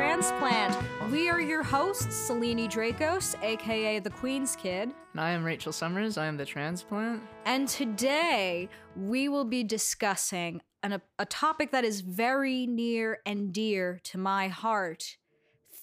Transplant. We are your hosts, Selene Dracos, aka the Queen's Kid. And I am Rachel Summers. I am the transplant. And today we will be discussing an, a, a topic that is very near and dear to my heart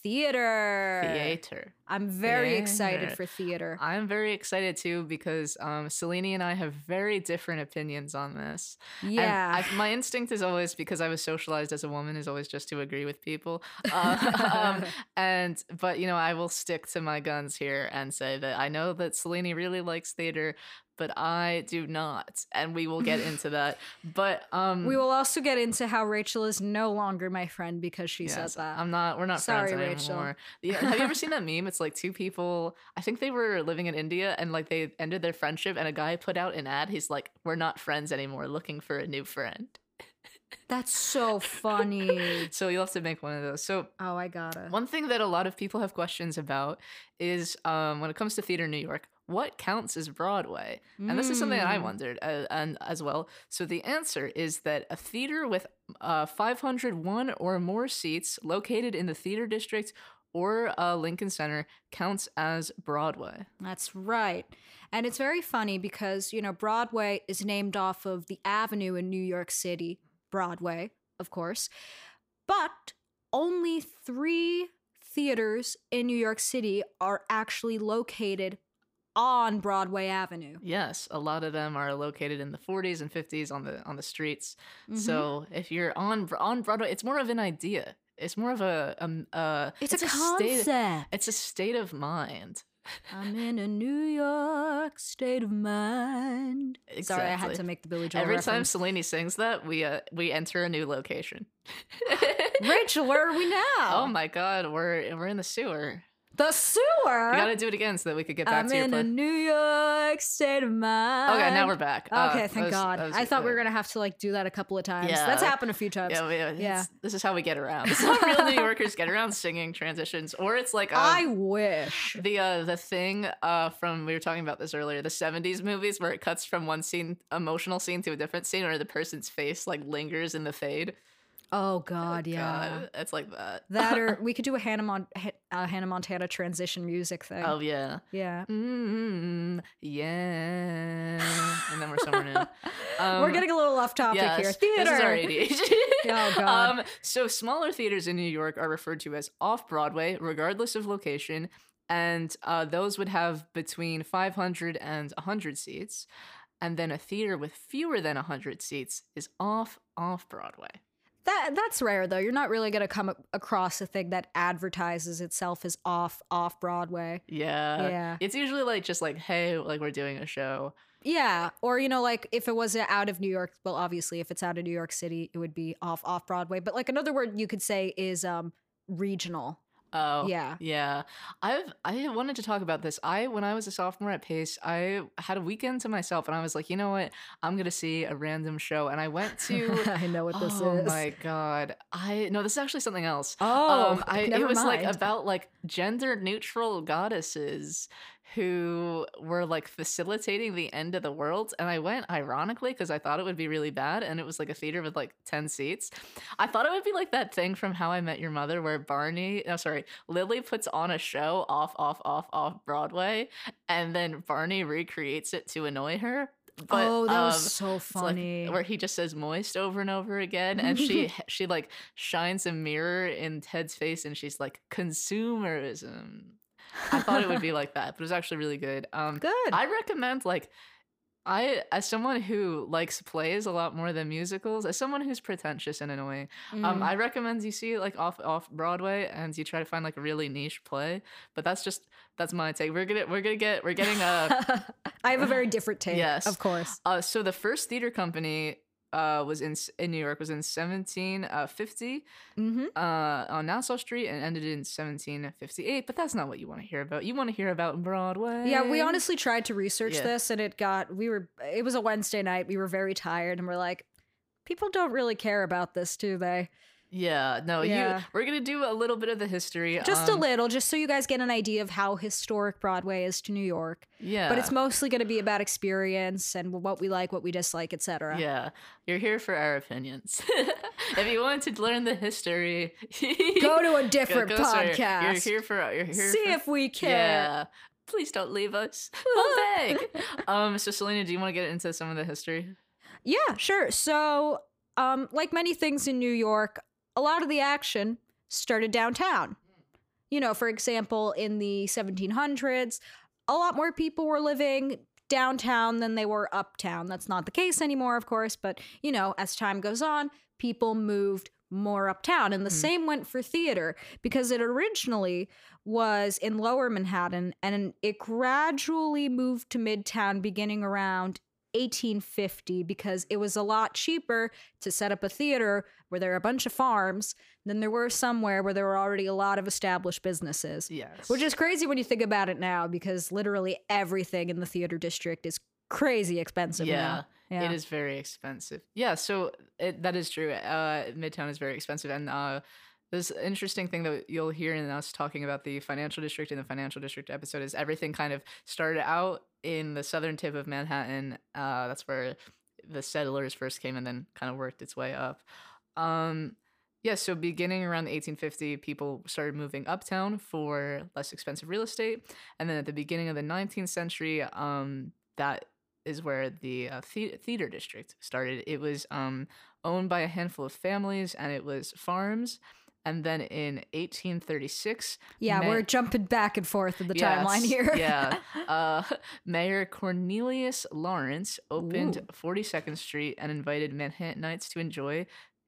theater. Theater. I'm very Theater. excited for theater. I'm very excited too because um, Selene and I have very different opinions on this. Yeah. I, my instinct is always because I was socialized as a woman is always just to agree with people. Uh, um, and but you know I will stick to my guns here and say that I know that Selene really likes theater, but I do not, and we will get into that. But um, we will also get into how Rachel is no longer my friend because she Yes, said that. I'm not. We're not Sorry, friends anymore. Have you ever seen that meme? It's like two people. I think they were living in India and like they ended their friendship, and a guy put out an ad. He's like, "We're not friends anymore. Looking for a new friend." That's so funny. So you'll have to make one of those. So Oh, I gotta. one thing that a lot of people have questions about is um, when it comes to theater in New York, what counts as Broadway? And this is something that I Mm. wondered uh, and as well. So the answer is that a theater with uh, 501 or more seats located in the theater district or uh, Lincoln Center counts as Broadway. That's right. And it's very funny because, you know, Broadway is named off of the avenue in New York City, Broadway, of course. But only three theaters in New York City are actually located on Broadway Avenue. Yes, a lot of them are located in the 40s and 50s on the on the streets. Mhm. So if you're on on Broadway, it's more of an idea. It's more of a um uh it's, a, state. concept. It's a state of mind. I'm in a New York state of mind. Sorry, I had to make the Billy Joel Every time reference. Selene sings that, we uh we enter a new location. Rachel, where are we now? Oh my god, we're we're in the sewer. The sewer. We gotta do it again so that we could get back I'm to your in a. New York state of mind. Okay, now we're back. Uh, Okay, that thank was- God. I thought we uh, were gonna have to like do that a couple of times. Yeah. That's happened a few times. Yeah, Yeah. yeah. This is how we get around. This is how real New Yorkers get around singing transitions, or it's like um, I wish. the uh the thing uh from we were talking about this earlier the 70s movies where it cuts from one scene emotional scene to a different scene or the person's face like lingers in the fade Oh God, yeah. God, it's like that That or we could do a Hannah, Mon- uh, Hannah Montana transition music thing. oh yeah yeah. mm, yeah and then we're somewhere new um, we're getting a little off topic yes, here. Theater. This is our ADHD. Oh, God. Um, so smaller theaters in New York are referred to as off Broadway, regardless of location, and uh, those would have between 500 and 100 seats. And then a theater with fewer than 100 seats is off off Broadway. That that's rare though. You're not really gonna come across a thing that advertises itself as off off Broadway. Yeah. Yeah. It's usually like just like, hey, like we're doing a show. Yeah, or you know, like if it was out of New York, well, obviously, if it's out of New York City, it would be off off Broadway. But like another word you could say is um regional. Oh. Yeah. Yeah. I've I wanted to talk about this. I when I was a sophomore at Pace, I had a weekend to myself and I was like, you know what? I'm gonna see a random show. And I went to I know what this oh is. Oh my god. I no, this is actually something else. Oh, um, I, never it was like about like gender neutral goddesses who were like facilitating the end of the world. And I went ironically because I thought it would be really bad. And it was like a theater with like 10 seats. I thought it would be like that thing from How I Met Your Mother where Barney, no, sorry, Lily puts on a show off, off, off, off Broadway. And then Barney recreates it to annoy her. But, oh, that um, was so it's like funny. where he just says moist over and over again and she she like shines a mirror in ted's face and she's like consumerism i thought it would be like that but it was actually really good um Good. i recommend like I, as someone who likes plays a lot more than musicals, as someone who's pretentious and annoying, um, Mm. I recommend you see it like off off Broadway and you try to find like a really niche play. But that's just that's my take. We're gonna we're gonna get we're getting a I have a very different take. Yes. of course. uh, so the first theater company uh, was in in New York was in 1750 hmm uh, on Nassau Street and ended in 1758. But that's not what you want to hear about. You want to hear about Broadway. Yeah, we honestly tried to research Yeah. this, and it got we were. It was a Wednesday night. We were very tired, and we're like, people don't really care about this, do they? Yeah, no, Yeah. you. We're gonna do a little bit of the history. Just a um, little, just so you guys get an idea of how historic Broadway is to New York. Yeah, But it's mostly going to be about experience and what we like, what we dislike, etc. Yeah, you're here for our opinions. if you want to learn the history, Go to a different go somewhere. podcast. You're here for. You're here. See for, if we care. Yeah. Please don't leave us. We'll beg. um. So, Selena, do you want to get into some of the history? Yeah, sure. So, um, like many things in New York, a lot of the action started downtown. You know, for example, in the 1700s, a lot more people were living downtown than they were uptown. That's not the case anymore, of course, but you know, as time goes on, people moved more uptown. And the mm-hmm. same went for theater because it originally was in lower Manhattan and it gradually moved to midtown beginning around 1850 because it was a lot cheaper to set up a theater where there are a bunch of farms than there were somewhere where there were already a lot of established businesses. Yes. Which is crazy when you think about it now because literally everything in the theater district is crazy expensive yeah, now. It is very expensive. Yeah, so it, that is true. Uh, Midtown is very expensive, and uh, this interesting thing that you'll hear in us talking about the financial district in the financial district episode is everything kind of started out in the southern tip of Manhattan. Uh, that's where the settlers first came, and then kind of worked its way up. Um, yeah, so beginning around 1850, people started moving uptown for less expensive real estate, and then at the beginning of the 19th century, um, that is where the uh, the- theater district started. It was um, owned by a handful of families, and it was farms. And then in 1836, Yeah, Ma- we're jumping back and forth in the Yes, timeline here. yeah, uh, Mayor Cornelius Lawrence opened Ooh. 42nd Street and invited Manhattanites to enjoy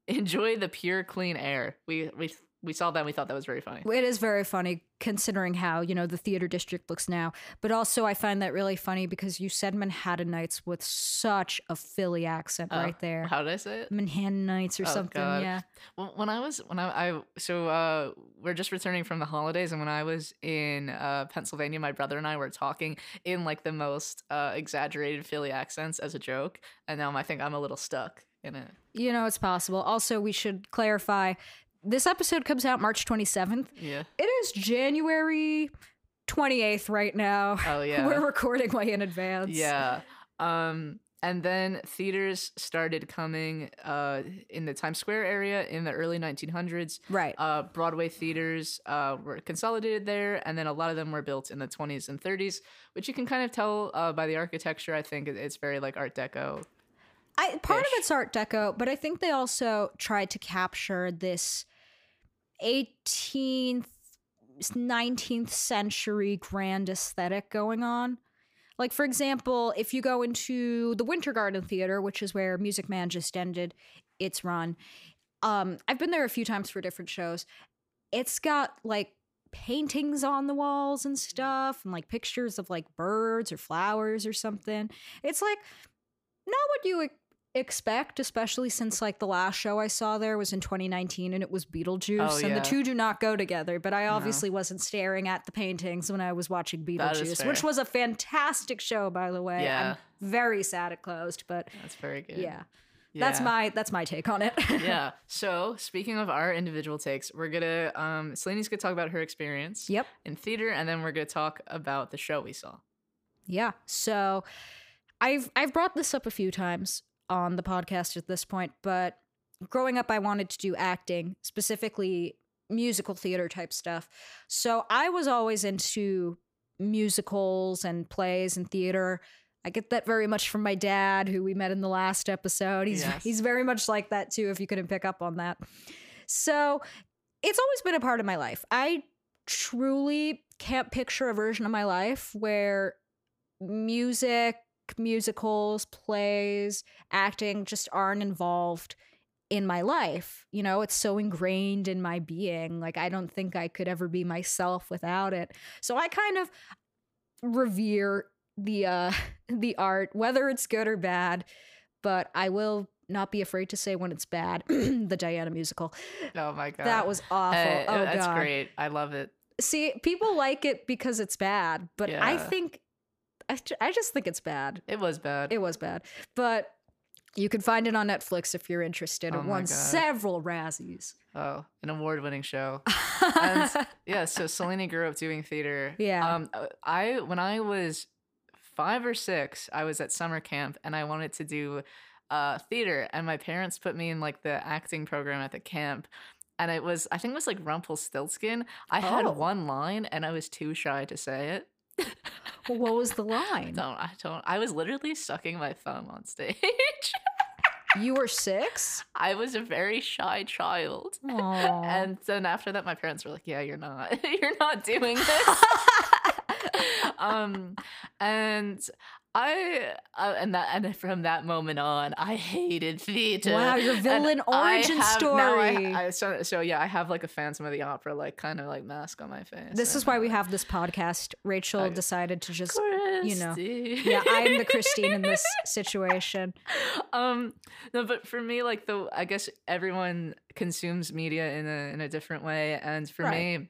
enjoy the pure, clean air. We we we saw that. and We thought that was very funny. It is very funny considering how, you know, the theater district looks now. But also, I find that really funny because you said Manhattanites with such a Philly accent Oh, right there. How did I say it? Manhattanites or Oh, something. God. Yeah. Well, when I was when I, I so uh we're just returning from the holidays and when I was in uh Pennsylvania my brother and I were talking in like the most uh exaggerated Philly accents as a joke and now I think I'm a little stuck in it. You know, it's possible. Also, we should clarify this episode comes out March 27th. Yeah. It is January 28th right now. Oh yeah. We're recording way in advance. Yeah. Um and then theaters started coming uh in the Times Square area in the early 1900s. Right. Uh Broadway theaters uh were consolidated there and then a lot of them were built in the 20s and 30s, which you can kind of tell uh by the architecture. I think it's very like art deco. I, part of it's Art Deco, but I think they also tried to capture this 18th, 19th century grand aesthetic going on. Like, for example, if you go into the Winter Garden Theater, which is where Music Man just ended its run, um, I've been there a few times for different shows. It's got like paintings on the walls and stuff, and like pictures of like birds or flowers or something. It's like not what you expect, especially since like the last show I saw there was in 2019 and it was Beetlejuice, Oh, and the two do not go together. But I obviously wasn't staring at the paintings when I was watching Beetlejuice, which was a fantastic show, by the way. Yeah. I'm very sad it closed, but That's very good. yeah, that's my that's my take on it. yeah. So speaking of our individual takes, we're gonna um Selene's gonna talk about her experience yep. in theater, and then we're gonna talk about the show we saw. Yeah. So I've I've brought this up a few times on the podcast at this point, but growing up I wanted to do acting, specifically musical theater type stuff. So I was always into musicals and plays and theater. I get that very much from my dad, who we met in the last episode. He's Yes. he's very much like that too, if you couldn't pick up on that. So it's always been a part of my life. I truly can't picture a version of my life where music, musicals, plays, acting just aren't involved in my life. You know, it's so ingrained in my being. Like, I don't think I could ever be myself without it. So I kind of revere the uh the art whether it's good or bad but i will not be afraid to say when it's bad the diana musical Oh my god, that was awful Uh, oh that's god great. I love it. see people like it because it's bad but i think I, I just think it's bad It was bad. it was bad but You can find it on Netflix if you're interested. Oh It won God. several Razzies. Oh, an award-winning show. and yeah, so Selene grew up doing theater. Yeah. Um, I when I was five or six, I was at summer camp and I wanted to do uh theater, and my parents put me in like the acting program at the camp. And it was, I think it was like Rumpelstiltskin. I had Oh. one line and I was too shy to say it. Well, what was the line? Don't, I don't, I was literally sucking my thumb on stage. You were six? I was a very shy child. Aww. And then after that, my parents were like, "Yeah, you're not, you're not doing this." um, and I, uh, and that, and from that moment on, I hated theater. Wow, your And villain I origin have- now I- story. I, so, so yeah, I have like a Phantom of the Opera, like kind of like mask on my face. this is and, why we have this podcast. Rachel I- decided to just, you know. Yeah, I'm the Christine in this situation. um no but for me like the i guess everyone consumes media in a in a different way and for Right. me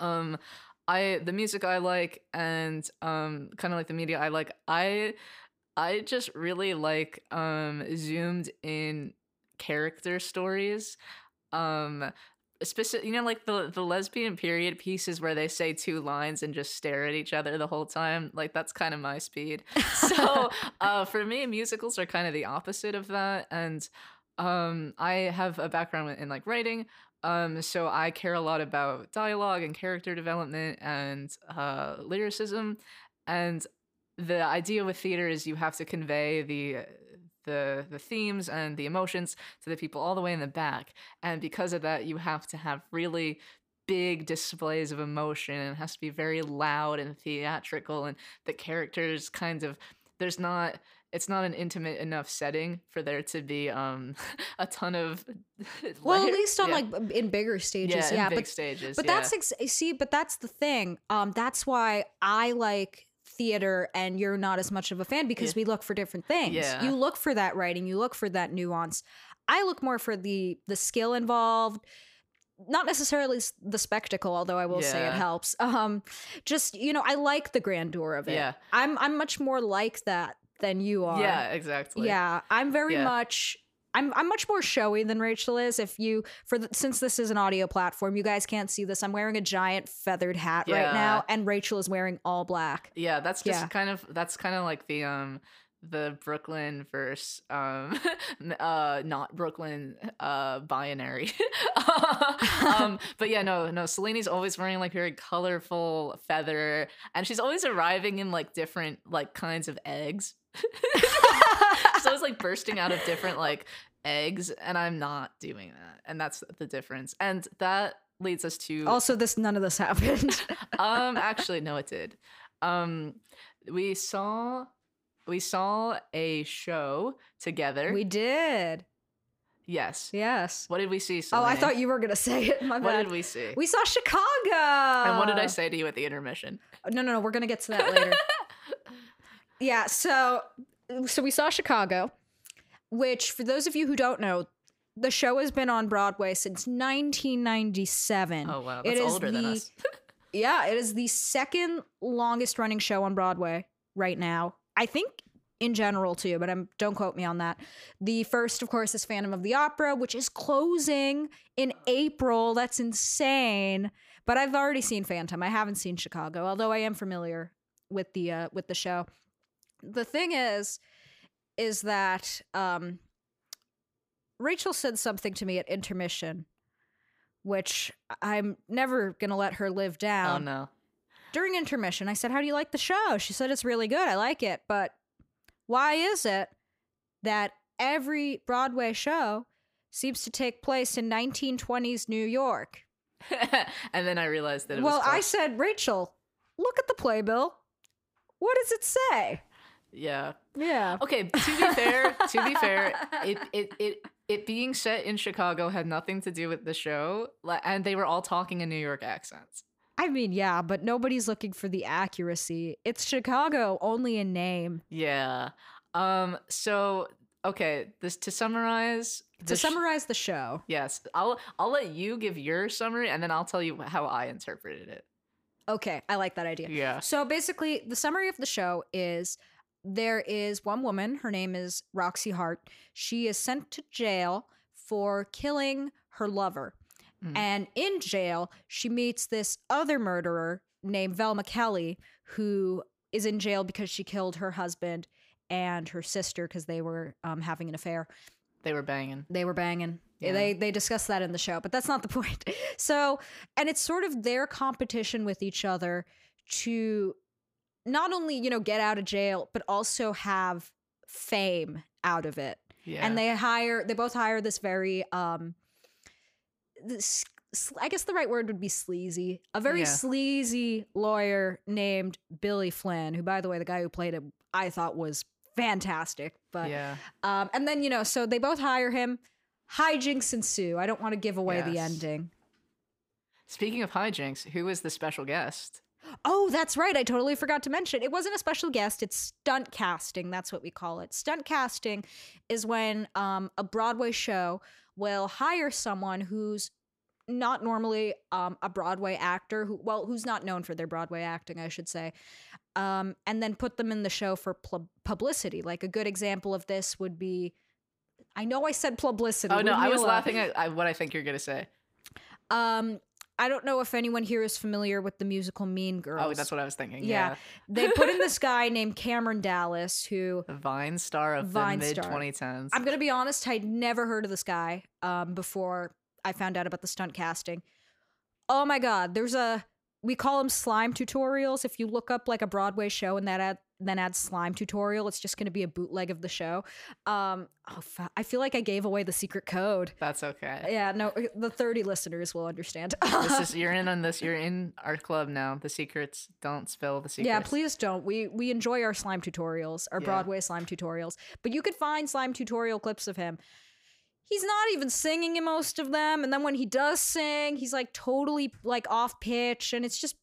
um i the music i like and um kind of like the media i like i i just really like um zoomed in character stories um specific you know like the the lesbian period pieces where they say two lines and just stare at each other the whole time like that's kind of my speed. So uh for me musicals are kind of the opposite of that and um i have a background in like writing um so i care a lot about dialogue and character development and uh lyricism and the idea with theater is you have to convey the the the themes and the emotions to the people all the way in the back and because of that you have to have really big displays of emotion and it has to be very loud and theatrical and the characters kind of there's not it's not an intimate enough setting for there to be um a ton of Well, at least on yeah. like in bigger stages, yeah, yeah. big but stages but yeah. that's ex- see, but that's the thing. Um, that's why I like theater and you're not as much of a fan because we look for different things. Yeah. You look for that writing, you look for that nuance. I look more for the the skill involved. Not necessarily the spectacle, although I will say it helps. Um, just you know, I like the grandeur of it. Yeah. I'm I'm much more like that than you are. yeah exactly Yeah, I'm very Yeah. much. I'm I'm much more showy than Rachel is. If you for the, since this is an audio platform, you guys can't see this. I'm wearing a giant feathered hat right now, and Rachel is wearing all black. Yeah, that's just Yeah. kind of that's kind of like the um the Brooklyn versus um uh not Brooklyn uh binary. um but yeah, no, no, Selene's always wearing like very colorful feather and she's always arriving in like different like kinds of eggs. So it's like bursting out of different like eggs and I'm not doing that. And that's the difference. And that leads us to Also, this none of this happened. um actually no it did um we saw we saw a show together we did. yes Yes. what did we see Oh, I thought you were gonna say it. My what bad. did we see We saw Chicago. and what did i say to you at the intermission No, no, no. We're gonna get to that later. yeah. So, so we saw Chicago, which, for those of you who don't know, the show has been on Broadway since 1997. oh wow It that's is older than us Yeah, it is the second longest running show on Broadway right now. I think in general too, but I'm don't quote me on that. The first, of course, is Phantom of the Opera, which is closing in April. That's insane. But I've already seen Phantom. I haven't seen Chicago, although I am familiar with the uh, with the show. The thing is, is that um, Rachel said something to me at intermission, which I'm never gonna let her live down. oh no during intermission, I said, How do you like the show? She said, It's really good. I like it. But why is it that every Broadway show seems to take place in 1920s New York? and then i realized that it was Well, I said, Rachel, look at the playbill. What does it say? Yeah Yeah. okay to be fair to be fair it it it it being set in chicago had nothing to do with the show and they were all talking in new york accents I mean, yeah, but nobody's looking for the accuracy. It's Chicago only in name. Yeah. Um so okay, this to summarize To sh- summarize the show, Yes. I'll I'll let you give your summary and then I'll tell you how I interpreted it. okay, I like that idea. Yeah. So basically, the summary of the show is there is one woman, her name is Roxie Hart. She is sent to jail for killing her lover. Mm. And in jail, she meets this other murderer named Velma Kelly, who is in jail because she killed her husband and her sister because they were um, having an affair. They were banging. They were banging. Yeah. They they discuss that in the show, but that's not the point. So, and it's sort of their competition with each other to not only, you know, get out of jail, but also have fame out of it. Yeah. And they hire they both hire this very um this I guess the right word would be sleazy. A very Yeah. sleazy lawyer named Billy Flynn, who by the way the guy who played him I thought was fantastic, but yeah. um, and then you know, so they both hire him. Hijinks ensue. I don't want to give away the ending. Speaking of hijinks, who is the special guest? Oh, that's right. I totally forgot to mention. It wasn't a special guest. It's stunt casting. That's what we call it. Stunt casting is when um, a Broadway show will hire someone who's not normally um, a Broadway actor, who well, who's not known for their Broadway acting, I should say, um, and then put them in the show for pl- publicity. Like a good example of this would be, I know I said publicity. Oh no, I was laughing at what I think you're gonna say. Um, I don't know if anyone here is familiar with the musical Mean Girls. Oh, that's what I was thinking. Yeah. Yeah. they put in this guy named Cameron Dallas who The Vine star of Vine the mid star. 2010s. I'm gonna be honest, I'd never heard of this guy um, before I found out about the stunt casting. Oh my god, there's a we call them slime tutorials. If you look up like a Broadway show and that add then add slime tutorial, it's just gonna be a bootleg of the show. Um, oh, I feel like I gave away the secret code. That's okay. Yeah, no, the 30 listeners will understand. this is you're in on this. You're in our club now. The secrets. Don't spill the secrets. Yeah, please don't. We we enjoy our slime tutorials, our Yeah. Broadway slime tutorials. But you could find slime tutorial clips of him. He's not even singing in most of them, and then when he does sing, he's like totally like off pitch, and it's just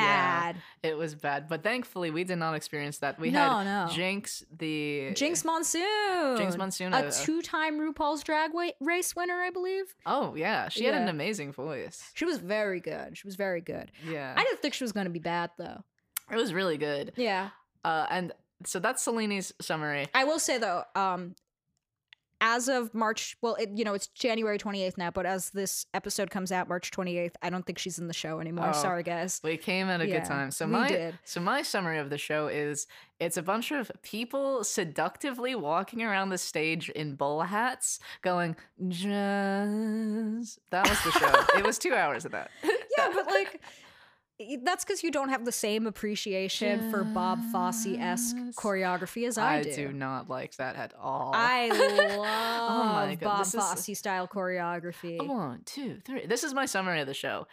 bad. It was bad, but thankfully we did not experience that. We No, had no. Jinkx, the Jinkx Monsoon, Jinkx Monsoon. a uh, two-time RuPaul's Drag Race winner, I believe. oh yeah, she had an amazing voice. She was very good. She was very good. Yeah, I didn't think she was going to be bad though. it was really good. Yeah, Uh, and so that's Selene's summary. I will say though, um, as of March, well, it, you know, it's January 28th now, but as this episode comes out, March 28th, I don't think she's in the show anymore. Oh. Sorry, guys. We came at a Yeah, good time. So my did. so my summary of the show is it's a bunch of people seductively walking around the stage in bull hats, going jazz. That was the show. it was two hours of that. Yeah, but like, that's because you don't have the same appreciation for Bob Fosse esque choreography as I, I do. do not like that at all. I love God, Bob this is- Fosse style choreography. One, two, three. This is my summary of the show.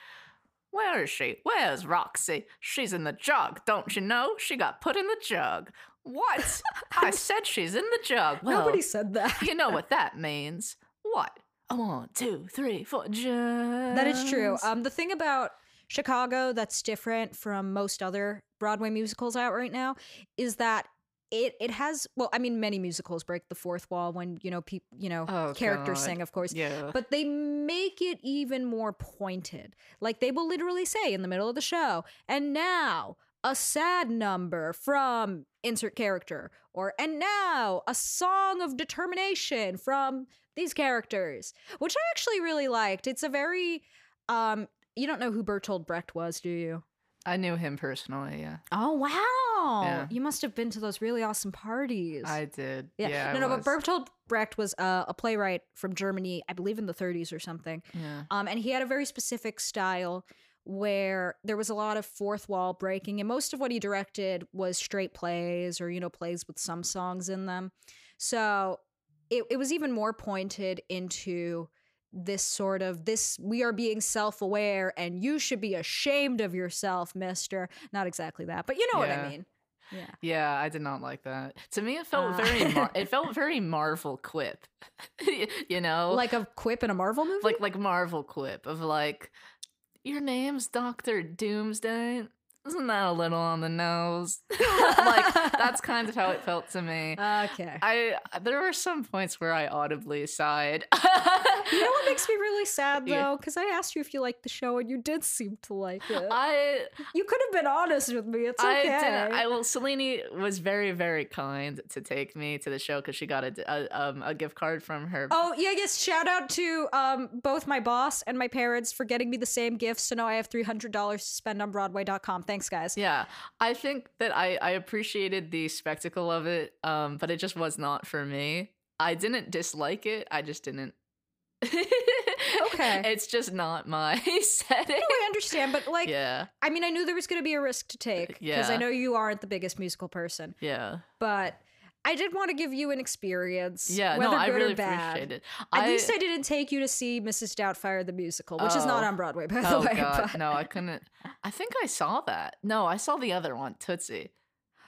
Where is she? Where's Roxie? She's in the jug, don't you know? She got put in the jug. What? I said she's in the jug. Well, Nobody said that. you know what that means. What? A one, two, three, four, jazz. That is true. Um, the thing about Chicago that's different from most other Broadway musicals out right now is that it it has well, I mean, many musicals break the fourth wall when you know people you know Oh, characters God. sing, of course. yeah. But they make it even more pointed. Like they will literally say in the middle of the show, and now a sad number from insert character, or and now a song of determination from these characters, which I actually really liked. It's a very um you don't know who Bertolt Brecht was, do you? I knew him personally. Yeah, Oh wow. Yeah. You must have been to those really awesome parties. I did. yeah, Yeah, no, I no, was. but Bertolt Brecht was uh, a playwright from Germany, I believe in the 30s or something. Yeah. Um, and he had a very specific style where there was a lot of fourth wall breaking, and most of what he directed was straight plays or, you know, plays with some songs in them. So it, it was even more pointed into this sort of this we are being self-aware and you should be ashamed of yourself mister not exactly that but you know what i mean yeah Yeah, I did not like that. To me, it felt Uh. very. Mar- it felt very Marvel quip. you know, like a quip in a marvel movie like like Marvel quip of like, your name's Doctor Doomsday. isn't that a little on the nose? like that's kind of how it felt to me. Okay. I there were some points where I audibly sighed. you know what makes me really sad though? Because I asked you if you liked the show and you did seem to like it. I you could have been honest with me. It's okay. I didn't. I well, Selene was very very kind to take me to the show because she got a, a um a gift card from her. Oh yeah, yes. Shout out to um both my boss and my parents for getting me the same gifts. So now I have three hundred dollars to spend on Broadway.com. Thanks, guys. Yeah, I think that I I appreciated the spectacle of it, um, but it just was not for me. I didn't dislike it. I just didn't. Okay. it's just not my setting. No, I understand, but like, Yeah, I mean, I knew there was going to be a risk to take because I know you aren't the biggest musical person, yeah, but I did want to give you an experience. yeah. whether no, I good really or bad. appreciate it. At I, least I didn't take you to see Mrs. Doubtfire the musical, which is not Oh. on Broadway, by the Oh way. god, but- no, I couldn't. I think I saw that. No, I saw the other one, Tootsie.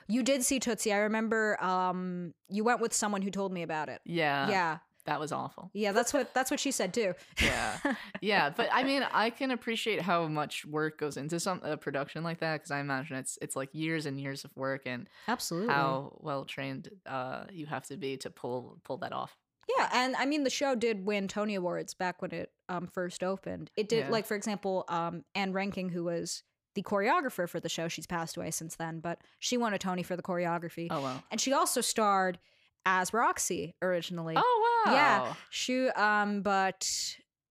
You did see Tootsie. I remember um, you went with someone who told me about it. Yeah, yeah, that was awful. yeah. That's what that's what she said too. Yeah, yeah, but I mean, I can appreciate how much work goes into some a production like that because I imagine it's it's like years and years of work and Absolutely. how well trained uh, you have to be to pull pull that off. Yeah, and I mean the show did win Tony Awards back when it um first opened. It did Yeah. like for example, um Ann Reinking who was the choreographer for the show, she's passed away since then, but she won a Tony for the choreography. Oh wow! And she also starred as Roxie originally. Oh wow! Yeah. She um but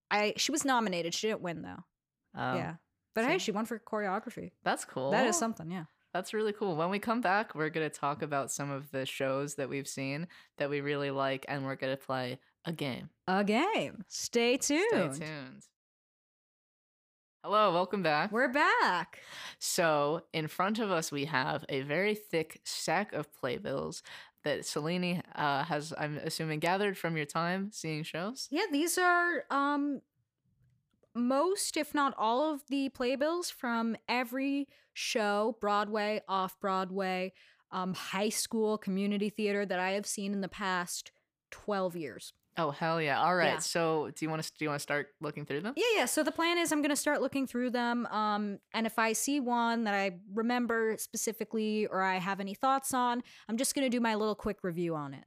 I she was nominated. She didn't win though. Oh, yeah. But hey, she won for choreography. that's cool. That is something, yeah. That's really cool. When we come back, we're going to talk about some of the shows that we've seen that we really like, and we're going to play a game. A game. Stay tuned. Stay tuned. Hello, welcome back. We're back. So, in front of us, we have a very thick stack of playbills that Selene uh, has, I'm assuming, gathered from your time seeing shows. Yeah, these are um most if not all of the playbills from every show, Broadway, off-Broadway, um high school, community theater that I have seen in the past 12 years. Oh hell yeah! All right. Yeah. So, do you want to do you want to start looking through them? Yeah, yeah. So the plan is I'm going to start looking through them um and if I see one that I remember specifically or I have any thoughts on, I'm just going to do my little quick review on it.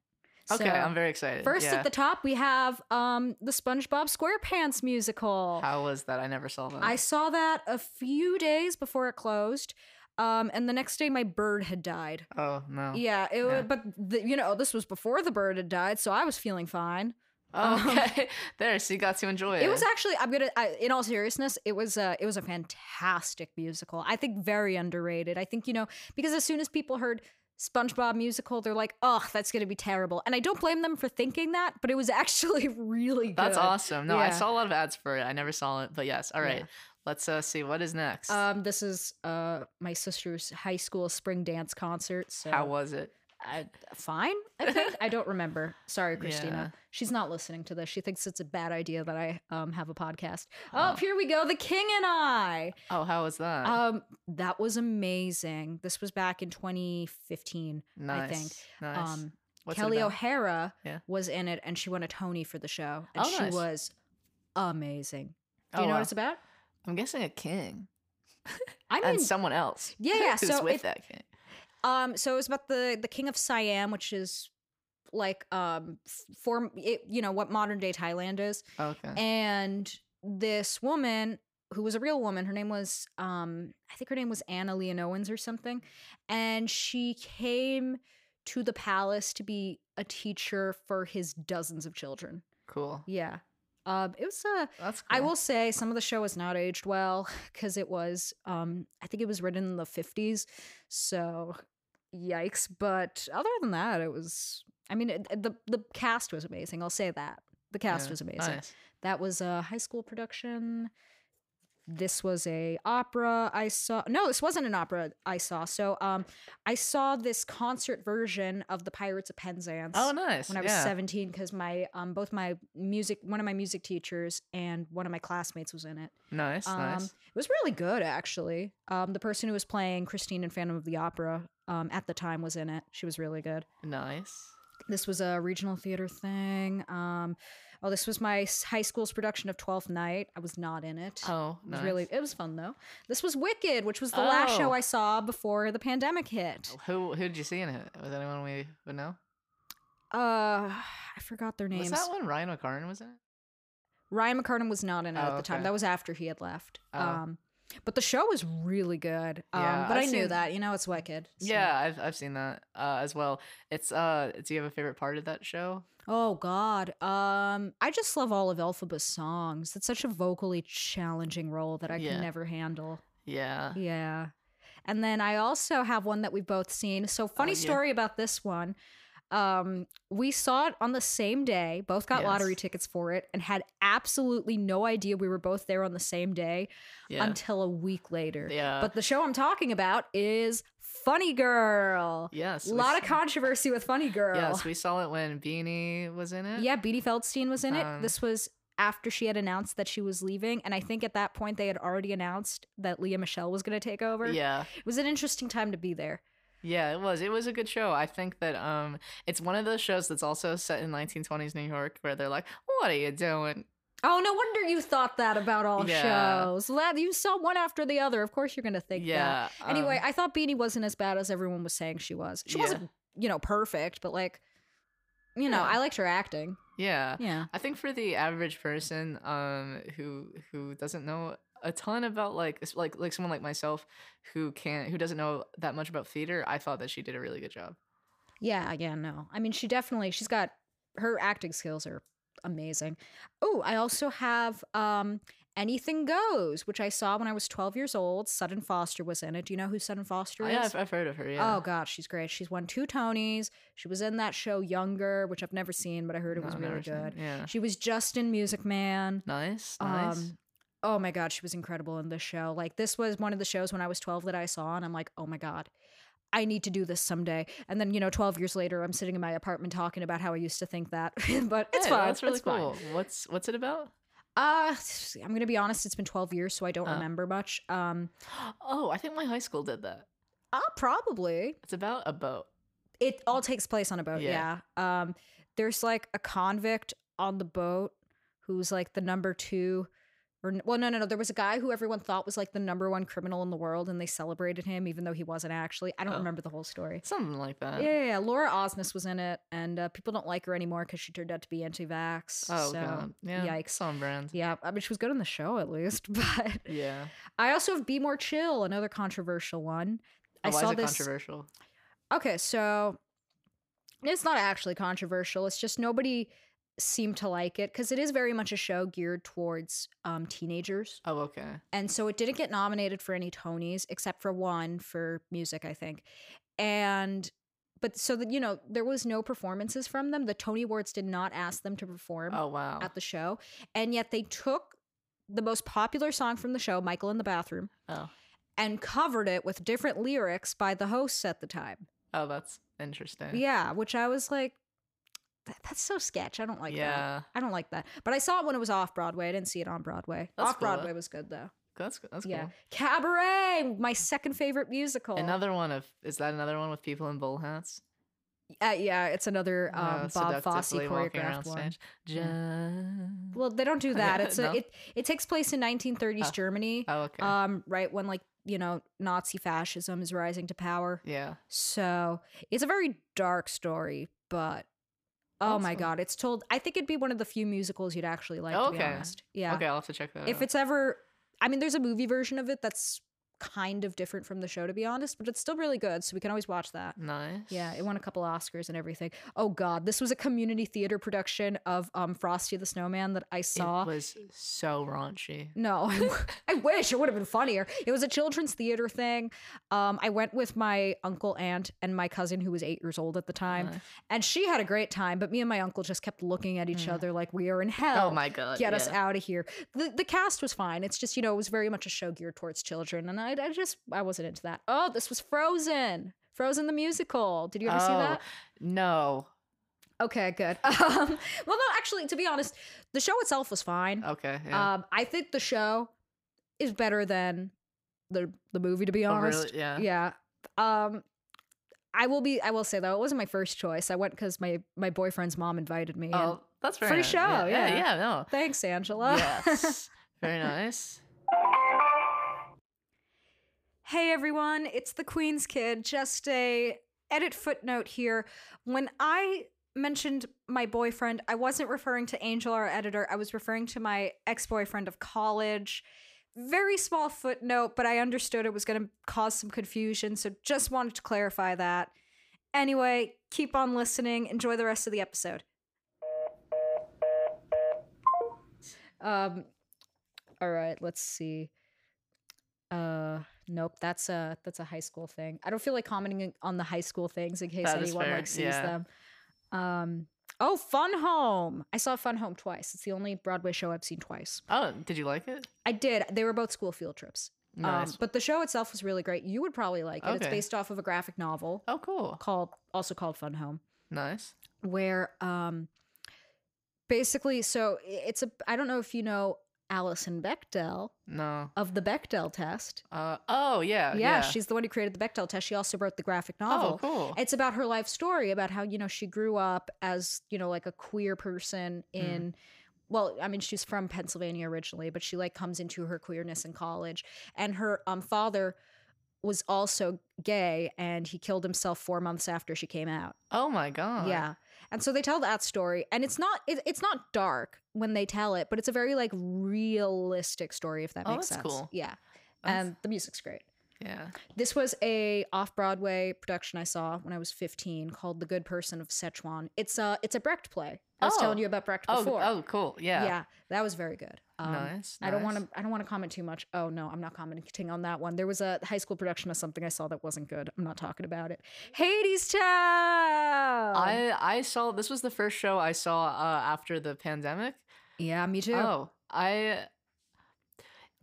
Okay, So, I'm very excited. First yeah. at the top, we have um the SpongeBob SquarePants musical. How was that? I never saw that. I saw that a few days before it closed. Um, and the next day my bird had died. oh no. Yeah, it Yeah. but the, you know this was before the bird had died, so I was feeling fine. Oh, Um, okay. there, so you got to enjoy it. It was actually I'm gonna I, in all seriousness, it was a it was a fantastic musical. I think very underrated. I think you know because as soon as people heard SpongeBob musical, they're like, "Oh, that's gonna be terrible," and I don't blame them for thinking that, but it was actually really good. That's awesome. No, I saw a lot of ads for it. I never saw it, but yes. All right. Yeah. Let's uh, see what is next. Um, this is uh my sister's high school spring dance concert. So How was it? I, fine, I think. I don't remember. Sorry, Christina. Yeah. She's not listening to this. She thinks it's a bad idea that I um have a podcast. Oh. Oh, here we go. The King and I. Oh, how was that? Um, that was amazing. This was back in 2015. nice. I think. Nice. Um, What's Kelli? O'Hara Yeah. was in it, and she won a Tony for the show, and Oh, she nice. was amazing. Do Oh, you know wow. what it's about? I'm guessing a king I mean, and someone else. yeah, yeah. who's So with if- that king. Um, so it was about the the king of Siam, which is like um form it, you know what modern day Thailand is, Okay. and this woman who was a real woman, her name was um I think her name was Anna Leonowens or something, and she came to the palace to be a teacher for his dozens of children. cool. Yeah. Um, it was uh That's cool. I will say some of the show has not aged well because it was um I think it was written in the 50s. So yikes, but other than that it was I mean it, the the cast was amazing. I'll say that. The cast Yeah, was amazing. Nice. That was a high school production. This was a opera I saw. No, this wasn't an opera I saw. So um I saw this concert version of The Pirates of Penzance Oh, nice. when I was yeah. 17 because my um both my music one of my music teachers and one of my classmates was in it. Nice. Um nice. it was really good actually. Um the person who was playing Christine in Phantom of the Opera um at the time was in it. She was really good. Nice. This was a regional theater thing. Um Oh, this was my high school's production of Twelfth Night. I was not in it. Oh, It was really it was fun though. This was Wicked, which was the last show Oh. I saw before the pandemic hit. Who who did you see in it? Was anyone we would know? Uh, I forgot their names. Was that when Ryan McCartan was in it? Ryan McCartan was not in it Oh, at the time. That was after he had left. Oh. Um, but the show was really good. Um, Yeah, but I've I knew seen- that. You know, it's Wicked. so- Yeah, I've I've seen that uh, as well. It's uh, do you have a favorite part of that show? Oh God. Um, I just love all of Elphaba's songs. It's such a vocally challenging role that I Yeah. can never handle. Yeah. Yeah. And then I also have one that we've both seen. So funny yeah. story about this one. Um, we saw it on the same day, both got lottery tickets for it, and had absolutely no idea we were both there on the same day Yeah. until a week later. Yeah. But the show I'm talking about is Funny Girl. yes. A lot of controversy with Funny Girl. Yes, we saw it when Beanie was in it. Yeah, Beanie Feldstein was in it. Um, this was after she had announced that she was leaving. And I think at that point they had already announced that Lea Michele was going to take over. Yeah. It was an interesting time to be there. Yeah, it was. It was a good show. I think that um it's one of those shows that's also set in 1920s New York where they're like, "What are you doing?" Oh, no wonder you thought that about all Yeah. shows. Lad, you saw one after the other. Of course you're going to think that. yeah. Anyway, um, I thought Beanie wasn't as bad as everyone was saying she was. She Yeah. wasn't, you know, perfect, but like, you know, Yeah. I liked her acting. yeah. Yeah. I think for the average person um who who doesn't know a ton about like like like someone like myself who can't who doesn't know that much about theater, I thought that she did a really good job. Yeah, yeah, no. I mean, she definitely she's got her acting skills are amazing. Oh, I also have um Anything Goes, which I saw when I was 12 years old. Sutton Foster was in it. Do you know who Sutton Foster Oh, is? yeah, I've, I've heard of her. Yeah. Oh God, she's great. She's won two Tonys. She was in that show Younger, which I've never seen, but I heard it No, was really never seen good. Yeah. She was just in Music Man. Nice. Nice. Um, oh my god, she was incredible in this show. Like this was one of the shows when I was 12 that I saw, and I'm like, oh my god. I need to do this someday. And then, you know, 12 years later, I'm sitting in my apartment talking about how I used to think that. but it's Hey, fine. That's really it's fine. cool. What's what's it about? Uh, I'm going to be honest, it's been 12 years, so I don't Oh. remember much. Um, Oh, I think my high school did that. uh, probably. It's about a boat. It all takes place on a boat, yeah. Yeah. Um, there's like a convict on the boat who's like the number two, or well, no, no, no. There was a guy who everyone thought was like the number one criminal in the world, and they celebrated him even though he wasn't actually. I don't Oh. remember the whole story. Something like that. Yeah, yeah, yeah. Laura Osnes was in it, and uh, people don't like her anymore because she turned out to be anti-vax. Oh so, god. Yeah. yikes. On brand. Yeah, I mean, she was good in the show at least. But Yeah. I also have Be More Chill, another controversial one. I Oh, why saw is it this. controversial? Okay, so it's not actually controversial. It's just nobody seemed to like it because it is very much a show geared towards um, teenagers. Oh, okay. And so it didn't get nominated for any Tonys except for one for music, I think. And but so that you know, there was no performances from them. The Tony Awards did not ask them to perform Oh wow. at the show, and yet they took the most popular song from the show, Michael in the Bathroom, Oh. and covered it with different lyrics by the hosts at the time. Oh, that's interesting. Yeah, which I was like, that, that's so sketch. I don't like that. yeah. I don't like that. But I saw it when it was off Broadway. I didn't see it on Broadway. That's off cool. Broadway was good though. That's that's Yeah. cool. Cabaret, my second favorite musical. Another one of is that another one with people in bull hats? Uh, yeah, it's another um, Uh, Bob Fosse seductively walking around choreographed one. Well, they don't do that. It's no. a, it it takes place in 1930s Oh. Germany. Oh, okay. Um, right when like you know Nazi fascism is rising to power. yeah. So it's a very dark story, but oh my god, it's told. I think it'd be one of the few musicals you'd actually like. Oh, to be okay. honest. Yeah. Okay, I'll have to check that If out. it's ever, I mean, there's a movie version of it that's kind of different from the show, to be honest, but it's still really good. So we can always watch that. nice. Yeah, it won a couple Oscars and everything. Oh God, this was a community theater production of um, Frosty the Snowman that I saw. It was so raunchy. No, I wish it would have been funnier. It was a children's theater thing. Um, I went with my uncle, aunt, and my cousin who was eight years old at the time, Nice. and she had a great time. But me and my uncle just kept looking at each Mm. other like we are in hell. Oh my god. Get us out of here. The the cast was fine. It's just you know it was very much a show geared towards children, and I, I just I wasn't into that. Oh, this was Frozen. Frozen the musical. Did you ever see Oh, that? No. Okay, good. Um, well, no, actually, to be honest, the show itself was fine. Okay. Yeah. Um, I think the show is better than the the movie. To be Oh, honest, really? Yeah. yeah. Um, I will be. I will say though, it wasn't my first choice. I went because my my boyfriend's mom invited me. and Oh, That's very Free nice. show, Yeah, yeah, yeah. yeah, no. Thanks, Angela. Yes. very nice. Hey everyone, it's the Queen's Kid. Just a edit footnote here. When I mentioned my boyfriend, I wasn't referring to Angel, our editor. I was referring to my ex-boyfriend of college. Very small footnote, but I understood it was going to cause some confusion, so just wanted to clarify that. Anyway, keep on listening. Enjoy the rest of the episode. Um all right, let's see. Uh nope, that's a that's a high school thing. I don't feel like commenting on the high school things in case That anyone like sees yeah. them. Um oh, Fun Home. I saw Fun Home twice. It's the only Broadway show I've seen twice. Oh, did you like it? I did. They were both school field trips. Nice. Um, but the show itself was really great. You would probably like it. It's based off of a graphic novel oh, cool. called also called Fun Home Nice. where um basically so it's a I don't know if you know Alison Bechdel No. of the Bechdel test. Uh. Oh, yeah. yeah, she's the one who created the Bechdel test. She also wrote the graphic Oh, novel. cool. It's about her life story, about how, you know, she grew up as, you know, like a queer person Mm. in well, I mean, she's from Pennsylvania originally, but she like comes into her queerness in college. And her um father was also gay and he killed himself four months after she came out. Oh my god. Yeah. And so they tell that story and it's not it, it's not dark when they tell it, but it's a very like realistic story if that Oh, makes that's sense. cool. Yeah. And the music's great. Yeah. This was a off-Broadway production I saw when I was 15 called The Good Person of Szechuan. It's a it's a Brecht play. I was Oh. telling you about Brecht Oh. before. Oh, cool. Yeah. yeah, that was very good. Um, nice. I don't want to. I don't want to comment too much. Oh no, I'm not commenting on that one. There was a high school production of something I saw that wasn't good. I'm not talking about it. Hadestown. I I saw this was the first show I saw uh, after the pandemic. yeah, me too. Oh, I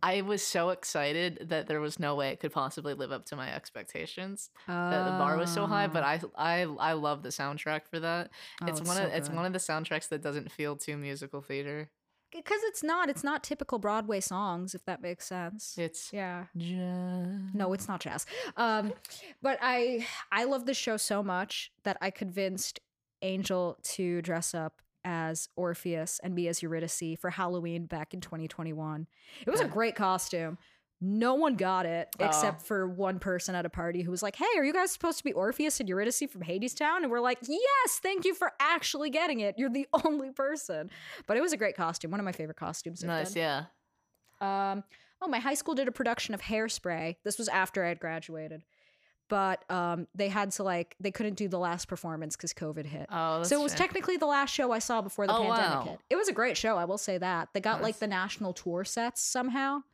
I was so excited that there was no way it could possibly live up to my expectations. That the bar was so high, but I I I love the soundtrack for that. Oh, it's one of it's one of the soundtracks that doesn't feel too musical theater. because it's not. It's not typical Broadway songs, if that makes sense. It's yeah. just No, it's not jazz. Um, but I I love this show so much that I convinced Angel to dress up as Orpheus and me as Eurydice for Halloween back in 2021. It was a great costume. No one got it Oh. except for one person at a party who was like, "Hey, are you guys supposed to be Orpheus and Eurydice from Hadestown?" And we're like, "Yes, thank you for actually getting it. You're the only person." But it was a great costume. One of my favorite costumes. nice. Yeah. Um, oh, my high school did a production of Hairspray. This was after I had graduated, but um, they had to like they couldn't do the last performance because COVID hit. Oh, that's so it was technically the last show I saw before the Oh, pandemic wow. hit. It was a great show, I will say that. They got like the national tour sets somehow.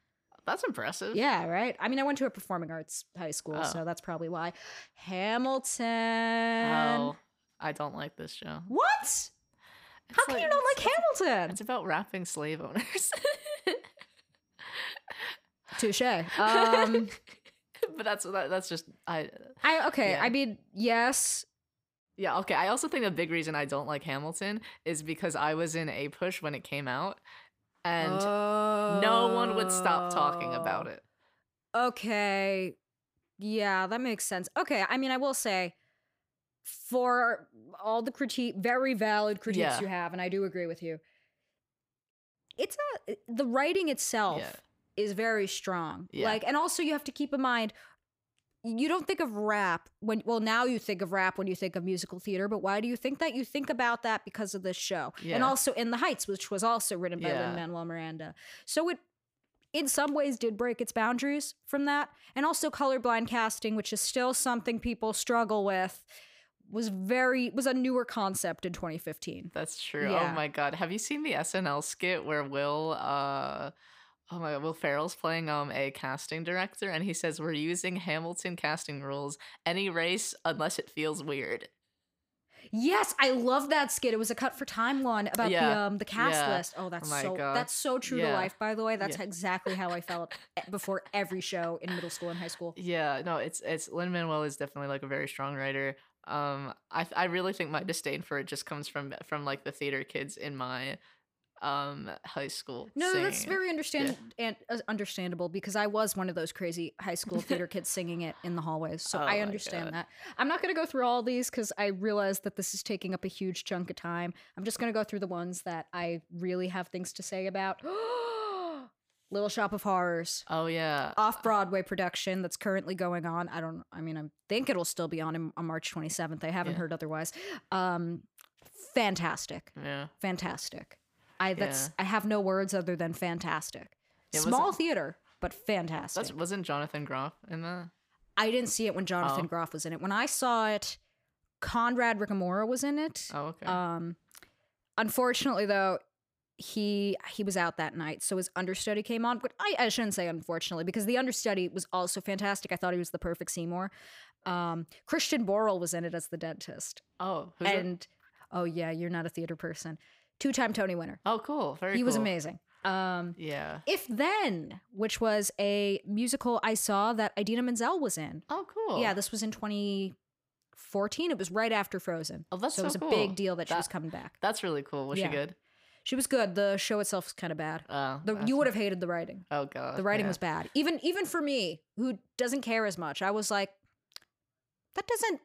That's impressive. Yeah, right. I mean, I went to a performing arts high school, Oh. so that's probably why. Hamilton. Oh, I don't like this show. What? It's How can you not like it's- Hamilton? It's about rapping slave owners. Touche. Um, but that's that, that's just I I okay. Yeah. I mean, yes, yeah okay. I also think a big reason I don't like Hamilton is because I was in a push when it came out, and no one would stop talking about Oh. it. Okay. Yeah, that makes sense. Okay, I mean, I will say for all the critique, very valid critiques Yeah. you have, and I do agree with you. It's a the writing itself Yeah. Is very strong. Yeah. Like, and also you have to keep in mind you don't think of rap when well now you think of rap when you think of musical theater but why do you think that you think about that because of this show yeah. and also in the heights which was also written by Yeah. lin manuel miranda so it in some ways did break its boundaries from that and also colorblind casting which is still something people struggle with was very was a newer concept in 2015 That's true. Yeah. Oh my god. Have you seen the SNL skit where Will uh Oh my god, Will Ferrell's playing um a casting director and he says we're using Hamilton casting rules, any race unless it feels weird. yes i love that skit it was a cut for time one about the um the cast Yeah. list oh that's my so God. that's so true to life by the way that's Yeah. exactly how i felt before every show in middle school and high school Yeah, no, it's it's Lin Manuel is definitely like a very strong writer. Um, I I really think my disdain for it just comes from from like the theater kids in my um high school. No, that's singing it. very understand and uh, understandable because I was one of those crazy high school theater kids singing it in the hallways. So Oh I understand that. I'm not going to go through all these because I realize that this is taking up a huge chunk of time. I'm just going to go through the ones that I really have things to say about. Little Shop of Horrors, Oh yeah. off Broadway production that's currently going on. I don't. I mean, I think it'll still be on in, on March 27th. I haven't Yeah. heard otherwise. Um, fantastic Yeah. fantastic. I that's Yeah. I have no words other than fantastic. Small theater, but fantastic. That's wasn't Jonathan Groff in that? I didn't see it when Jonathan Oh. Groff was in it. When I saw it, Conrad Ricamora was in it. Oh okay. Um, unfortunately, though, he he was out that night, so his understudy came on. But I, I shouldn't say unfortunately because the understudy was also fantastic. I thought he was the perfect Seymour. Um, Christian Borle was in it as the dentist, oh, it? and oh yeah, you're not a theater person. Two time Tony winner. Oh cool. Very he was amazing. Um, Yeah. if Then, which was a musical I saw that Idina Menzel was in. Oh cool. Yeah, this was in 2014. It was right after Frozen. Oh, that's so it was so a big deal that she was coming back. That's really cool. Was Yeah. she good? She was good. The show itself was kind of bad. Oh. The, you would have hated the writing. Oh god. The writing yeah. was bad. Even even for me, who doesn't care as much, I was like, that doesn't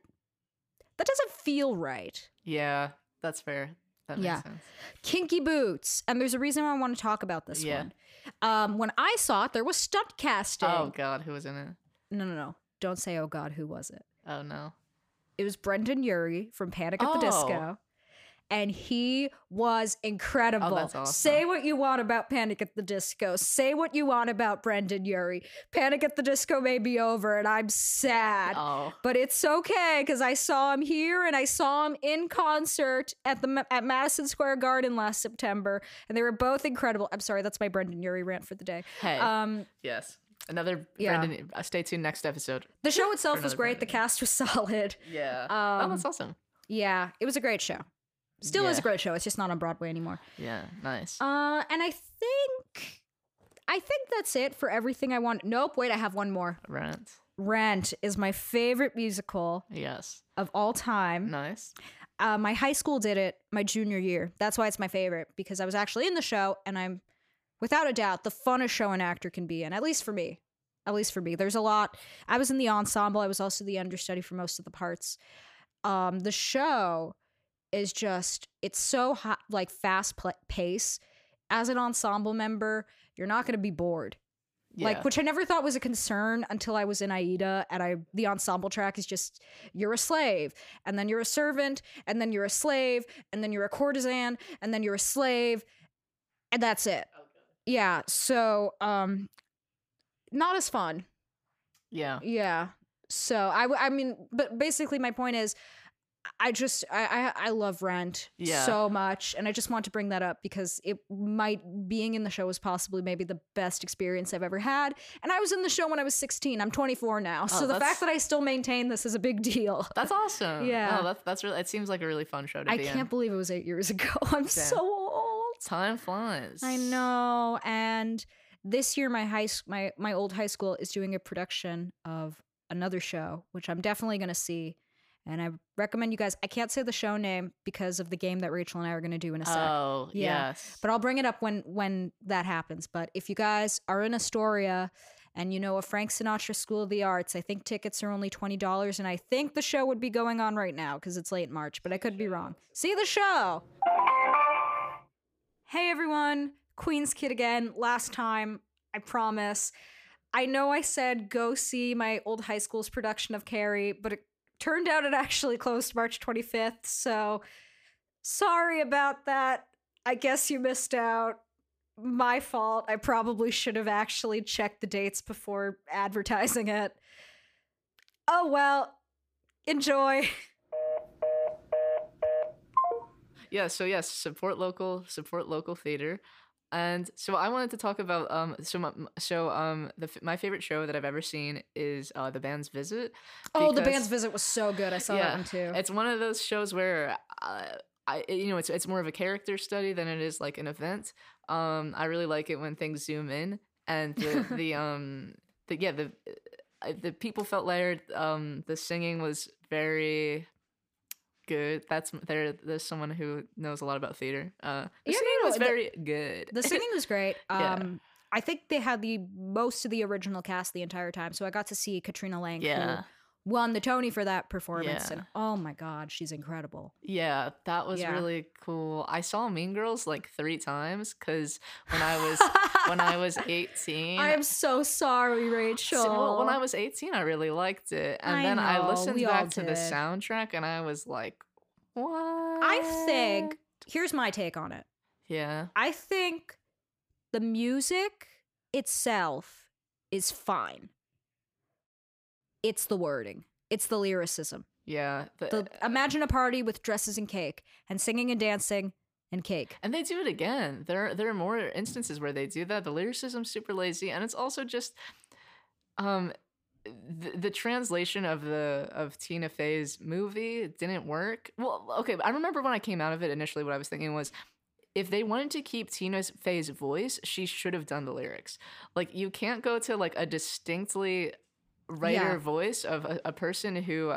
that doesn't feel right. Yeah, that's fair. That makes Yeah. sense. Kinky Boots, and there's a reason why I want to talk about this Yeah. one. Um, when I saw it, there was stunt casting. Oh god, who was in it? No, no, no. Don't say, oh God, who was it? Oh no. It was Brendon Urie from Panic at the Oh. Disco. And he was incredible. Oh, awesome. Say what you want about Panic at the Disco. Say what you want about Brendon Urie. Panic at the Disco may be over, and I'm sad. Oh. But it's okay because I saw him here and I saw him in concert at the at Madison Square Garden last September, and they were both incredible. I'm sorry, that's my Brendon Urie rant for the day. Hey. Um, yes. Another yeah. Brendan. Uh, stay tuned next episode. the show itself was great. The cast was solid. Yeah. Um, oh, that's awesome. Yeah, it was a great show. Still is a great show. It's just not on Broadway anymore. Yeah. Nice. Uh, and I think, I think that's it for everything I want. Nope. Wait, I have one more. Rent. Rent is my favorite musical Yes. of all time. Nice. Uh, my high school did it my junior year. That's why it's my favorite because I was actually in the show, and I'm, without a doubt, the funnest show an actor can be in. At least for me. At least for me. There's a lot. I was in the ensemble. I was also the understudy for most of the parts. Um, the show is just it's so hot, like fast pl- pace. As an ensemble member, you're not going to be bored. Yeah. Like, which I never thought was a concern until I was in Aida, and I the ensemble track is just you're a slave, and then you're a servant, and then you're a slave, and then you're a courtesan, and then you're a slave, and that's it. Yeah. So, um, not as fun. yeah. Yeah. So I, I mean, but basically my point is, I just I I, I love Rent Yeah. so much, and I just want to bring that up because it might being in the show was possibly maybe the best experience I've ever had, and I was in the show when I was 16. I'm 24 now, oh, so Oh, the fact that I still maintain this is a big deal. That's awesome. Yeah. No, that's that's really. It seems like a really fun show to I be can't in. believe it was eight years ago. I'm so old. Time flies. I know. And this year, my high my my old high school is doing a production of another show, which I'm definitely going to see. And I recommend you guys. I can't say the show name because of the game that Rachel and I are going to do in a sec. Oh Yeah. yes. But I'll bring it up when when that happens. But if you guys are in Astoria and you know a Frank Sinatra School of the Arts, I think tickets are only twenty dollars, and I think the show would be going on right now because it's late March. But I could be wrong. See the show. Hey everyone, Queen's Kid again. Last time, I promise. I know I said go see my old high school's production of Carrie, but it turned out it actually closed March 25th, so sorry about that. I guess you missed out. My fault. I probably should have actually checked the dates before advertising it. Oh well. Enjoy. Yeah, so yes, support local, support local theater. And so I wanted to talk about um so my, so um the my favorite show that I've ever seen is uh the band's visit. Oh, the band's visit was so good. I saw that one too. It's one of those shows where uh, I you know it's it's more of a character study than it is like an event. Um I really like it when things zoom in and the the um the yeah the uh, the people felt layered um the singing was very good. That's there there's someone who knows a lot about theater. Uh the Yeah, singing no, was the- very good. The singing was great. Yeah. Um, I think they had the most of the original cast the entire time, so I got to see Katrina Lenk, Yeah. who won the Tony for that performance, Yeah. and oh my god, she's incredible. Yeah, that was Yeah. really cool. I saw Mean Girls like three times because when I was when I was eighteen, I am so sorry, Rachel. So, well, when I was 18, I really liked it. And I then I listened back to the soundtrack and I was like, what? I think here's my take on it. Yeah. I think the music itself is fine. It's the wording. It's the lyricism. Yeah. The- The, imagine a party with dresses and cake and singing and dancing and cake. and they do it again. There, there are more instances where they do that. The lyricism's super lazy, and it's also just, um, the, the translation of the of Tina Fey's movie didn't work. Well, okay, I remember when I came out of it initially. What I was thinking was, if they wanted to keep Tina Fey's voice, she should have done the lyrics. Like you can't go to like a distinctly writer Yeah. voice of a, a person who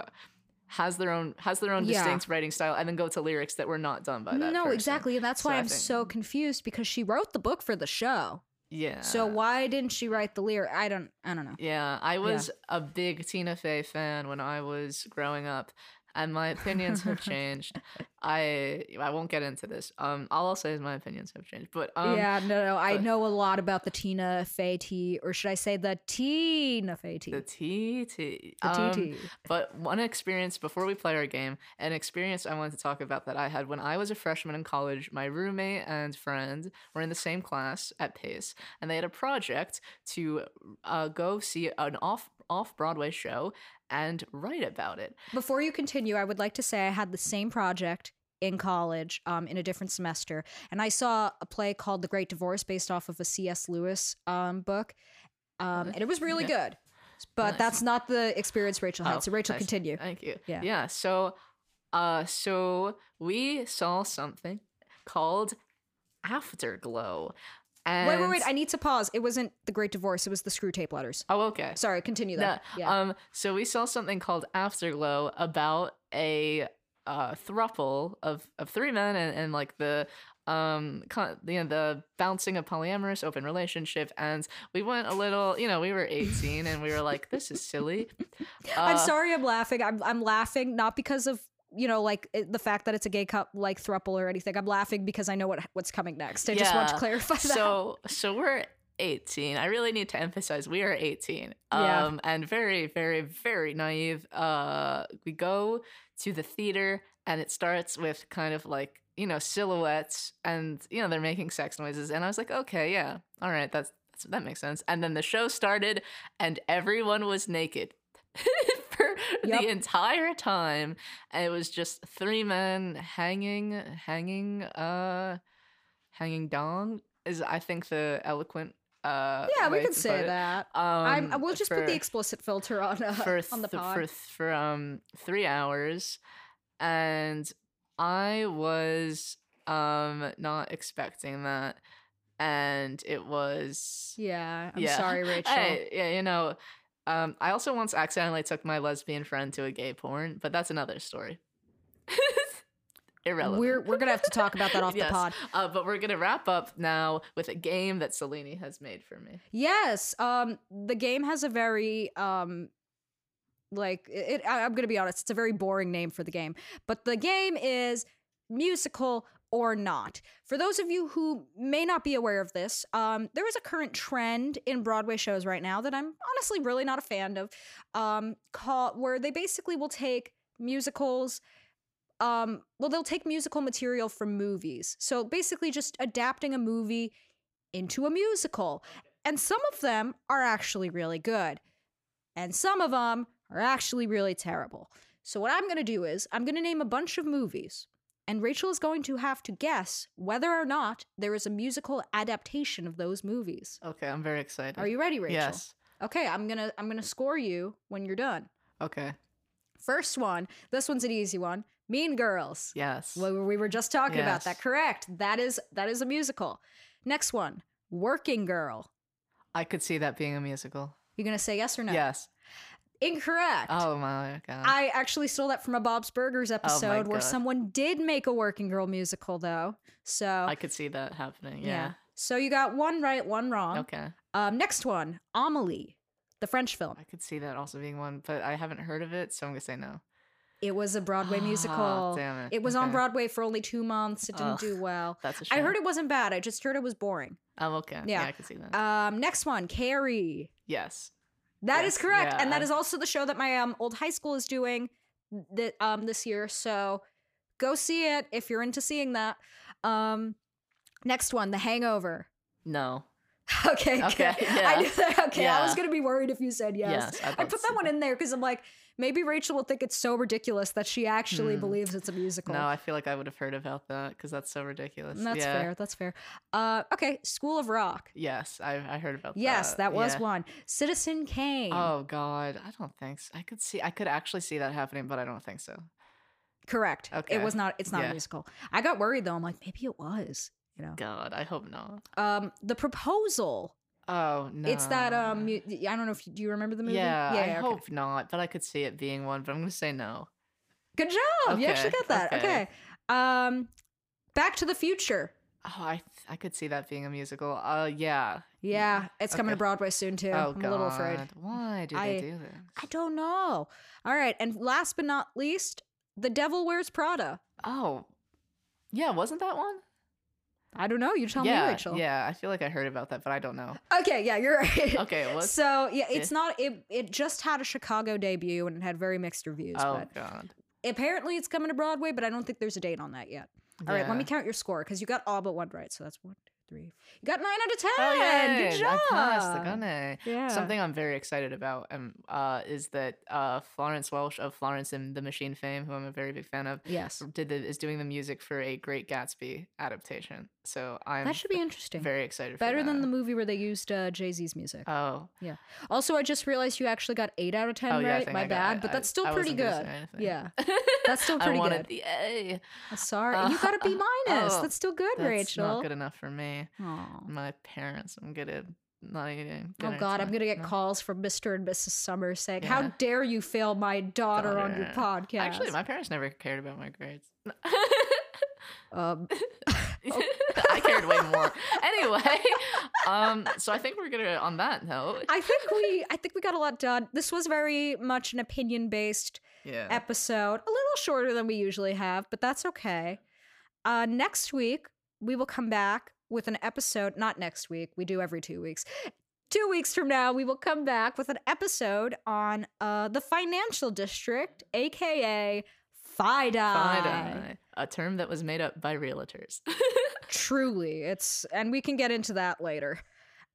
has their own has their own Yeah. distinct writing style, and then go to lyrics that were not done by that. No, person. exactly. And that's So why I'm think- so confused because she wrote the book for the show. Yeah. So why didn't she write the lyric? I don't I don't know. Yeah, I was a big Tina Fey fan when I was growing up, and my opinions have changed. I I won't get into this. Um, all I'll say is my opinions have changed. But um, yeah, no, no. I know a lot about the Tina Fey tea, or should I say the Tina Fey tea? the TT. The um. But one experience before we play our game, an experience I wanted to talk about that I had when I was a freshman in college. My roommate and friend were in the same class at Pace, and they had a project to uh, go see an off off Broadway show and write about it. Before you continue, I would like to say I had the same project in college um, in a different semester, and I saw a play called The Great Divorce based off of a C.S. Lewis um, book, um, and it was really Yeah. good. But Nice. that's not the experience Rachel had. Oh, so Rachel, nice. continue. Thank you. Yeah. Yeah. So, uh, so we saw something called Afterglow. And Wait, wait, wait! I need to pause. It wasn't The Great Divorce. It was the Screwtape Letters. oh, okay. Sorry, continue No, that. Yeah. Um, so we saw something called Afterglow about a uh thruple of of three men and, and like the um con- you know the bouncing of polyamorous open relationship and we went a little you know we were 18 and we were like this is silly I'm Uh, sorry, I'm laughing. I'm I'm laughing not because of you know like it, the fact that it's a gay cup like thruple or anything. I'm laughing because I know what what's coming next. I just want to clarify that. So so we're 18. I really need to emphasize we are 18. Yeah. Um and very very very naive. Uh we go to the theater and it starts with kind of like, you know, silhouettes and you know they're making sex noises and I was like, "Okay, yeah. All right, that's, that's that makes sense." And then the show started and everyone was naked. For Yep. the entire time, and it was just three men hanging, hanging, uh, hanging dong is I think the eloquent uh yeah, we can say that. Um, I'm, we'll just put the explicit filter on uh, for on the pod. for th- for um three hours, and I was um not expecting that, and it was yeah, I'm yeah. sorry, Rachel. Hey, yeah, you know, um, I also once accidentally took my lesbian friend to a gay porn, but that's another story. Irrelevant. We're we're gonna have to talk about that off Yes. the pod. Uh, but we're gonna wrap up now with a game that Selene has made for me. Yes, um, the game has a very um, like it. I, I'm gonna be honest, it's a very boring name for the game, but the game is musical or not. For those of you who may not be aware of this, um, there is a current trend in Broadway shows right now that I'm honestly really not a fan of, um, called where they basically will take musicals. Um, well, they'll take musical material from movies. So basically, just adapting a movie into a musical. And some of them are actually really good. And some of them are actually really terrible. So, what I'm going to do is, I'm going to name a bunch of movies. And Rachel is going to have to guess whether or not there is a musical adaptation of those movies. Okay, I'm very excited. Are you ready, Rachel? Yes. Okay, I'm going to I'm going to score you when you're done. Okay. First one, this one's an easy one. Mean Girls. Yes. Well, we were just talking about that. Correct. That is that is a musical. Next one, Working Girl. I could see that being a musical. You're gonna say yes or no? Yes. Incorrect. Oh my god. I actually stole that from a Bob's Burgers episode where someone did make a working girl musical though. So I could see that happening. yeah. Yeah. So you got one right, one wrong. Okay. Um, next one, Amelie, the French film. I could see that also being one, but I haven't heard of it, so I'm gonna say no. It was a Broadway Ah, musical. damn it. It was on Broadway for only two months. It didn't Ugh. do well. That's a shame. I heard it wasn't bad. I just heard it was boring. Oh, okay. Yeah. Yeah, I could see that. Um, next one, Carrie. yes. That is Yes, correct, yeah, and that is also the show that my um old high school is doing th- um this year. So go see it if you're into seeing that. Um, next one, The Hangover. No. Okay, Okay, good. I yeah. knew that. Okay, I was gonna be worried if you said yes. Yes, I'd I put to that one in there because I'm like, maybe Rachel will think it's so ridiculous that she actually Hmm. believes it's a musical. No, I feel like I would have heard about that because that's so ridiculous. That's yeah. fair. That's fair. Uh, okay, School of Rock. Yes, I, I heard about that. Yes, that. that was yeah. one. Citizen Kane. Oh God, I don't think so. I could see, I could actually see that happening, but I don't think so. Correct. Okay. It was not. It's not a musical. I got worried though. I'm like, maybe it was. You know. God, I hope not. Um, The Proposal. Oh no, It's that um. I don't know if you, do you remember the movie. Yeah, yeah I okay. hope not, but I could see it being one. But I'm gonna say no. Good job. You actually got that. Okay. okay. Um, Back to the Future. Oh, I th- I could see that being a musical. Uh, yeah. Yeah, it's coming to Broadway soon too. Oh I'm God, a little afraid. Why do I- they do this? I don't know. All right, and last but not least, The Devil Wears Prada. Oh, yeah, wasn't that one? I don't know. You tell yeah, me, Rachel. yeah. I feel like I heard about that, but I don't know. Okay, yeah, you're right. Okay. So yeah, it's not. It it just had a Chicago debut and it had very mixed reviews. oh but God. apparently it's coming to Broadway, but I don't think there's a date on that yet. All right, let me count your score because you got all but one right. So that's one, two, three. You got nine out of ten. Oh yeah, Good job. I. Yeah. Something I'm very excited about um, uh, is that uh, Florence Welch of Florence and the Machine fame, who I'm a very big fan of, Yes. did the, is doing the music for a Great Gatsby adaptation. So I'm That should be interesting. very excited. Better than the movie where they used uh, Jay Z's music. Oh, yeah. also, I just realized you actually got eight out of ten oh yeah, right. My I bad, I- but I- that's still I pretty good. Yeah, that's still pretty I wanted good. the A. Sorry, Uh, you got a B minus. oh, that's still good, That's Rachel. not good enough for me. Aw. My parents, I'm good at not eating. Oh God, I'm gonna get No. calls from Mr. and Mrs. Summers saying, "How dare you fail my daughter, on your podcast?" Actually, my parents never cared about my grades. um, I cared way more. Anyway, um, so I think we're gonna on that note. I think we, I think we got a lot done. This was very much an opinion-based Yeah. episode, a little shorter than we usually have, but that's okay. Uh, next week we will come back with an episode. Not next week. We do every two weeks. Two weeks from now, we will come back with an episode on uh, the financial district, aka FIDI. FIDI, a term that was made up by realtors. Truly, it's and we can get into that later.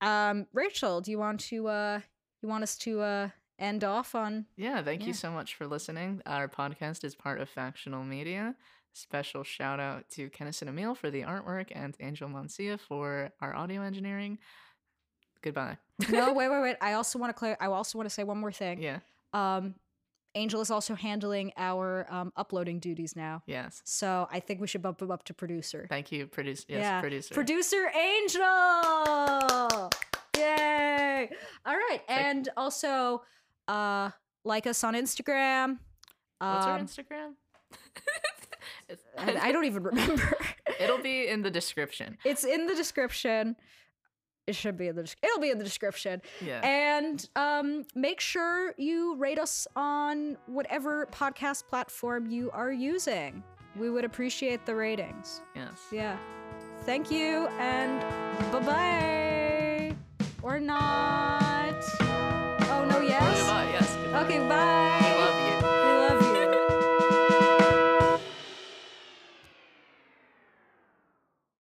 Um, Rachel, do you want to uh, you want us to uh, end off on? yeah, thank Yeah. you so much for listening. Our podcast is part of Factional Media. Special shout out to Kennison Emil for the artwork and Angel Mancia for our audio engineering. Goodbye. No, wait, wait, wait. I also want to clear. I also want to say one more thing. Yeah. Um, Angel is also handling our um, uploading duties now. Yes. So I think we should bump him up to producer. Thank you, produce. Yes, Yeah. producer. Producer Angel! Yay! All right. And also, uh, like us on Instagram. What's our Um, Instagram? I, I don't even remember. It'll be in the description. it's in the description it should be in the it'll be in the description. Yeah. And um, make sure you rate us on whatever podcast platform you are using. We would appreciate the ratings. Yes. Yeah. Thank you and bye bye. Or not. Oh no, yes. Okay, bye.